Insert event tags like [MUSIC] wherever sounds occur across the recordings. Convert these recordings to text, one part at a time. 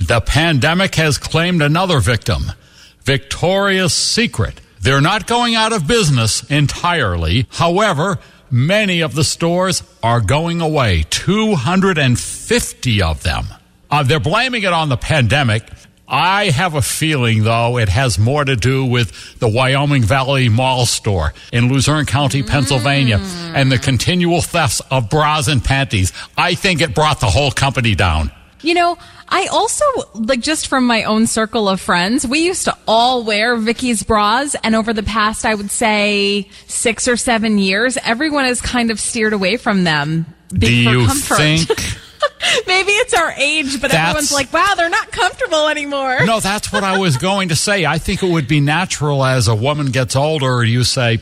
The pandemic has claimed another victim Victoria's Secret. They're not going out of business entirely. However, many of the stores are going away 250 of them. Uh, they're blaming it on the pandemic. I have a feeling, though, it has more to do with the Wyoming Valley Mall store in Luzerne County, Pennsylvania, and the continual thefts of bras and panties. I think it brought the whole company down. You know, I also like just from my own circle of friends, we used to all wear Vicky's bras and over the past I would say 6 or 7 years, everyone has kind of steered away from them Do for you comfort. think? [LAUGHS] Maybe it's our age, but That's- everyone's like, "Wow, they're not comfortable anymore." No, that's what I was going to say. I think it would be natural as a woman gets older, you say,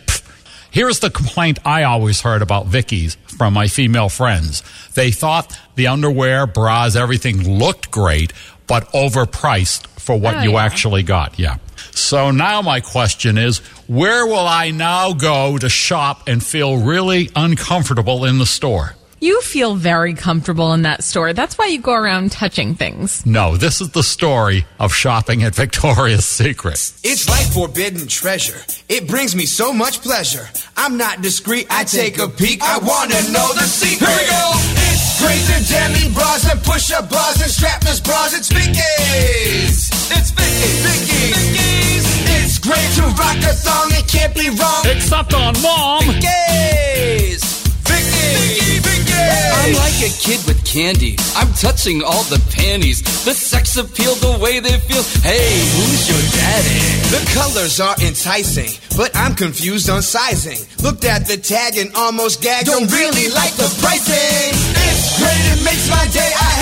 Here's the complaint I always heard about Vicky's from my female friends. They thought the underwear, bras, everything looked great, but overpriced for what Oh, you yeah. actually got. Yeah. So now my question is, where will I now go to shop and feel really uncomfortable in the store? You feel very comfortable in that store. That's why you go around touching things. No, this is the story of shopping at Victoria's Secret. It's like forbidden treasure. It brings me so much pleasure. I'm not discreet. I take a peek. I wanna know the secret. Here we go. It's great to demi bras and push-up bras and strapless bras. It's Vicky's. It's Vicky's. Vicky's. It's great to rock a thong. It can't be wrong. Except on mom. Vicky's. Vicky. Vicky. I'm like a kid with candy. I'm touching all the panties. The sex appeal, the way they feel. Hey, who's your daddy? The colors are enticing, but I'm confused on sizing. Looked at the tag and almost gagged. Don't really like the pricing. It's great, it makes my day. I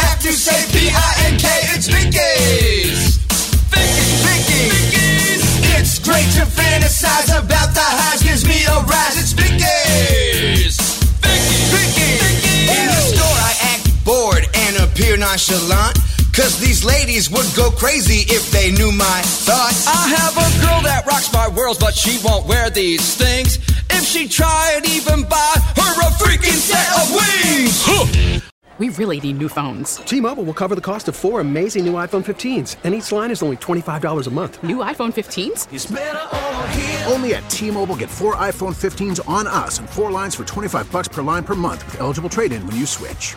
and appear nonchalant. Cause these ladies would go crazy if they knew my thoughts. I have a girl that rocks my world, but she won't wear these things. If she tried, even buy her a freaking set of wings. We really need new phones. T-Mobile will cover the cost of four amazing new iPhone 15s, and each line is only $25 a month. New iPhone 15s? Only at T-Mobile get four iPhone 15s on us and four lines for 25 bucks per line per month with eligible trade-in when you switch.